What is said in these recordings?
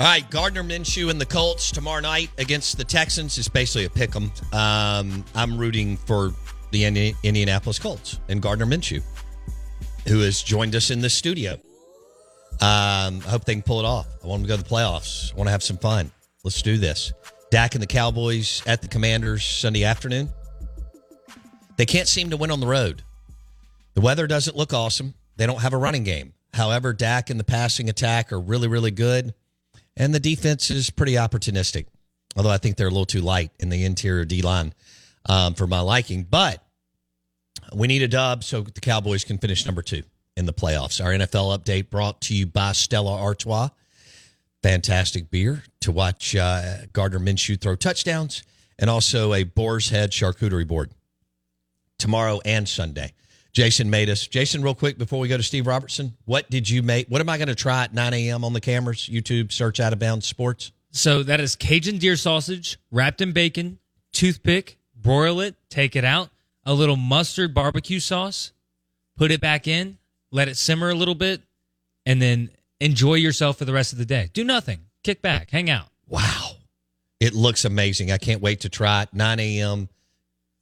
All right, Gardner Minshew and the Colts tomorrow night against the Texans is basically a pick 'em. Um, I'm rooting for the Indi- Indianapolis Colts and Gardner Minshew, who has joined us in the studio. Um, I hope they can pull it off. I want them to go to the playoffs. I want to have some fun. Let's do this. Dak and the Cowboys at the Commanders Sunday afternoon. They can't seem to win on the road. The weather doesn't look awesome. They don't have a running game. However, Dak and the passing attack are really, really good. And the defense is pretty opportunistic, although I think they're a little too light in the interior D line um, for my liking. But we need a dub so the Cowboys can finish number two in the playoffs. Our NFL update brought to you by Stella Artois. Fantastic beer to watch uh, Gardner Minshew throw touchdowns and also a Boar's Head charcuterie board tomorrow and Sunday. Jason made us. Jason, real quick before we go to Steve Robertson, what did you make? What am I going to try at 9 a.m. on the cameras? YouTube, search Out of Bounds Sports. So that is Cajun deer sausage wrapped in bacon, toothpick, broil it, take it out, a little mustard barbecue sauce, put it back in, let it simmer a little bit, and then enjoy yourself for the rest of the day. Do nothing. Kick back, hang out. Wow. It looks amazing. I can't wait to try it. 9 a.m.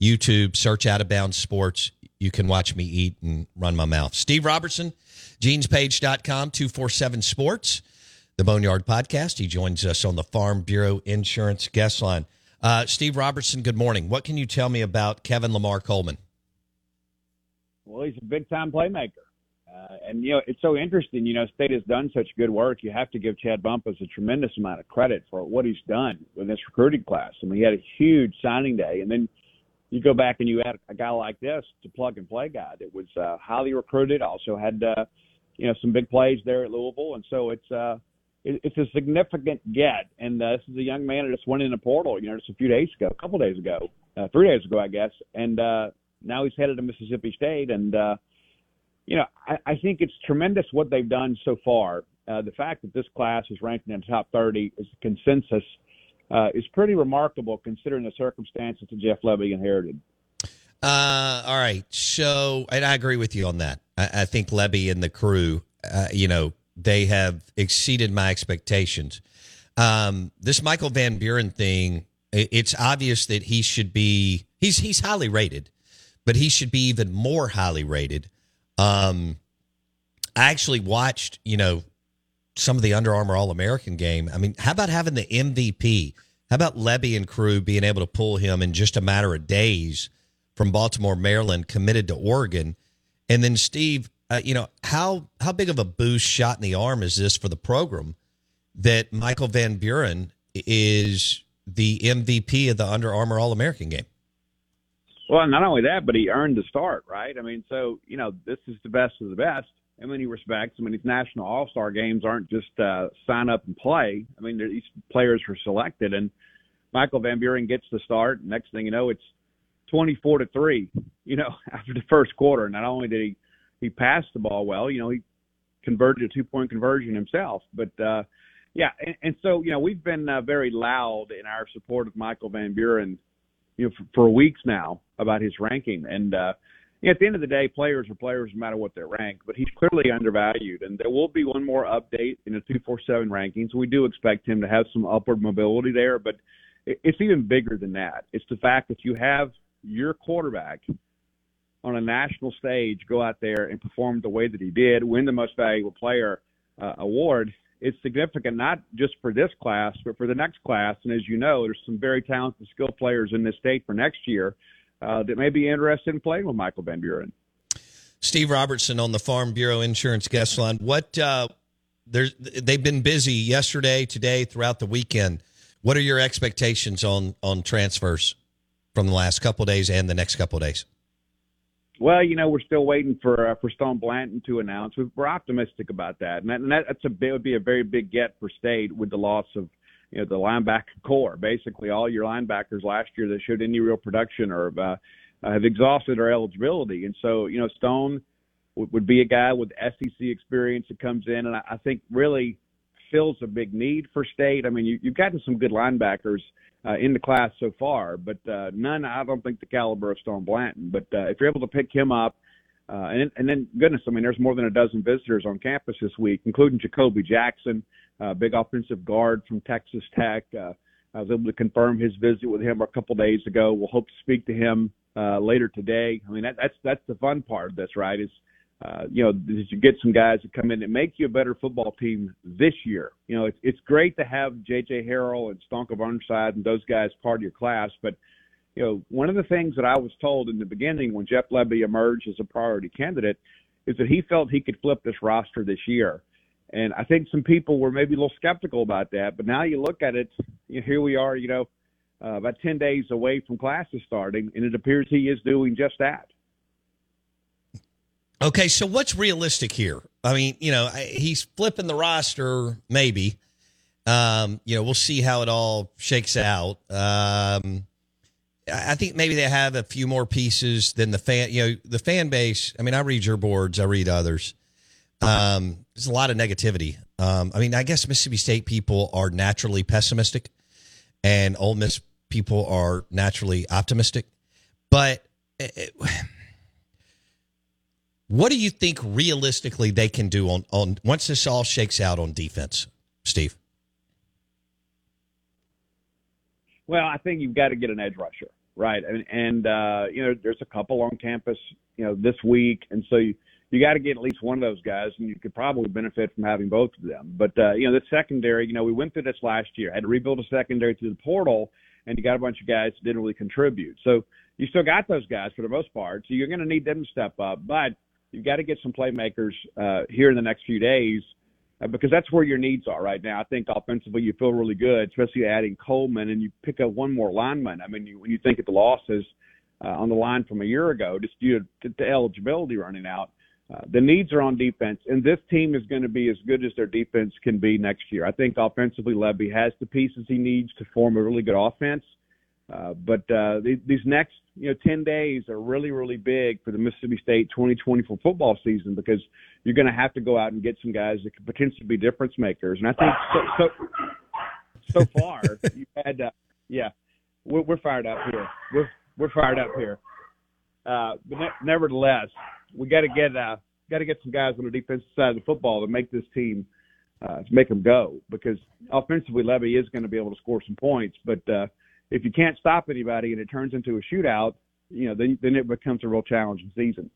YouTube, search Out of Bounds Sports. You can watch me eat and run my mouth. Steve Robertson, genespage.com, 247 Sports, the Boneyard Podcast. He joins us on the Farm Bureau Insurance Guest Line. Uh, Steve Robertson, good morning. What can you tell me about Kevin Lamar Coleman? Well, he's a big time playmaker. Uh, and, you know, it's so interesting. You know, State has done such good work. You have to give Chad Bumphis a tremendous amount of credit for what he's done with this recruiting class. I mean, he had a huge signing day. And then you go back and you add a guy like this to plug and play guy that was uh, highly recruited, also had, uh, you know, some big plays there at Louisville. And so it's, uh, it, it's a significant get. And uh, this is a young man that just went in the portal, you know, just a few days ago, a couple days ago, uh, three days ago, I guess. And uh, now he's headed to Mississippi State. And, uh, you know, I, I think it's tremendous what they've done so far. Uh, the fact that this class is ranked in the top 30 is consensus uh, is pretty remarkable considering the circumstances that Jeff Lebby inherited. Uh, all right. So, and I agree with you on that. I, I think Lebby and the crew, uh, you know, they have exceeded my expectations. Um, this Michael Van Buren thing, it, it's obvious that he should be, he's, he's highly rated, but he should be even more highly rated. Um, I actually watched, you know, some of the Under Armour All American game. I mean, how about having the MVP? How about Lebby and crew being able to pull him in just a matter of days from Baltimore, Maryland, committed to Oregon? And then Steve, uh, you know, how how big of a boost shot in the arm is this for the program that Michael Van Buren is the MVP of the Under Armour All American game? Well, not only that, but he earned the start, right? I mean, so you know, this is the best of the best in many respects. I mean, these national all star games aren't just uh, sign up and play. I mean, these players were selected, and Michael Van Buren gets the start. Next thing you know, it's twenty four to three. You know, after the first quarter, not only did he he pass the ball well, you know, he converted a two point conversion himself. But uh, yeah, and, and so you know, we've been uh, very loud in our support of Michael Van Buren, you know, for, for weeks now about his ranking and. uh at the end of the day, players are players no matter what they're ranked, but he's clearly undervalued. And there will be one more update in the 247 rankings. We do expect him to have some upward mobility there, but it's even bigger than that. It's the fact that you have your quarterback on a national stage go out there and perform the way that he did, win the most valuable player uh, award. It's significant not just for this class, but for the next class. And as you know, there's some very talented, skilled players in this state for next year uh, that may be interested in playing with Michael Van Buren. Steve Robertson on the Farm Bureau Insurance guest line. What uh, there's they've been busy yesterday, today, throughout the weekend. What are your expectations on on transfers from the last couple days and the next couple days? Well, you know, we're still waiting for uh, for Stone Blanton to announce. We're optimistic about that, and, that, and that, that's a it would be a very big get for State with the loss of you know the linebacker corps. Basically, all your linebackers last year that showed any real production or uh, have exhausted their eligibility, and so you know Stone would, would be a guy with SEC experience that comes in, and I, I think really fills a big need for State. I mean, you, you've gotten some good linebackers uh, in the class so far, but uh, none. I don't think the caliber of Stone Blanton. But uh, if you're able to pick him up. Uh, and, and then, goodness, I mean, there's more than a dozen visitors on campus this week, including Jacoby Jackson, uh, big offensive guard from Texas Tech. Uh, I was able to confirm his visit with him a couple days ago. We'll hope to speak to him uh, later today. I mean, that, that's that's the fun part of this, right? Is uh, you know, you get some guys that come in and make you a better football team this year. You know, it's it's great to have J.J. Harrell and Stonka Burnside and those guys part of your class, but you know, one of the things that I was told in the beginning when Jeff Lebby emerged as a priority candidate is that he felt he could flip this roster this year. And I think some people were maybe a little skeptical about that, but now you look at it, you know, here we are, you know, uh, about 10 days away from classes starting, and it appears he is doing just that. Okay, so what's realistic here? I mean, you know, he's flipping the roster, maybe. Um, you know, we'll see how it all shakes out. Um, I think maybe they have a few more pieces than the fan. You know, the fan base. I mean, I read your boards, I read others. Um, there's a lot of negativity. Um, I mean, I guess Mississippi State people are naturally pessimistic, and Ole Miss people are naturally optimistic. But it, what do you think realistically they can do on on once this all shakes out on defense, Steve? Well, I think you've got to get an edge rusher, right? And, and uh, you know, there's a couple on campus, you know, this week, and so you you got to get at least one of those guys, and you could probably benefit from having both of them. But uh, you know, the secondary, you know, we went through this last year, had to rebuild a secondary through the portal, and you got a bunch of guys that didn't really contribute. So you still got those guys for the most part. So you're going to need them to step up, but you've got to get some playmakers uh, here in the next few days uh, because that's where your needs are right now. I think offensively you feel really good, especially adding Coleman, and you pick up one more lineman. I mean, you, when you think of the losses uh, on the line from a year ago, just due to, to eligibility running out, uh, the needs are on defense, and this team is going to be as good as their defense can be next year. I think offensively, Lebby has the pieces he needs to form a really good offense. Uh, but uh, these, these next you know 10 days are really really big for the Mississippi State 2024 football season because you're going to have to go out and get some guys that could potentially be difference makers. And I think so so, so far you had uh, yeah we're, we're fired up here. We're we're fired up here. Uh, but ne- nevertheless, we got to get uh, got to get some guys on the defensive side of the football to make this team uh, to make them go because offensively Lebby is going to be able to score some points, but uh, if you can't stop anybody and it turns into a shootout, you know, then then it becomes a real challenging season.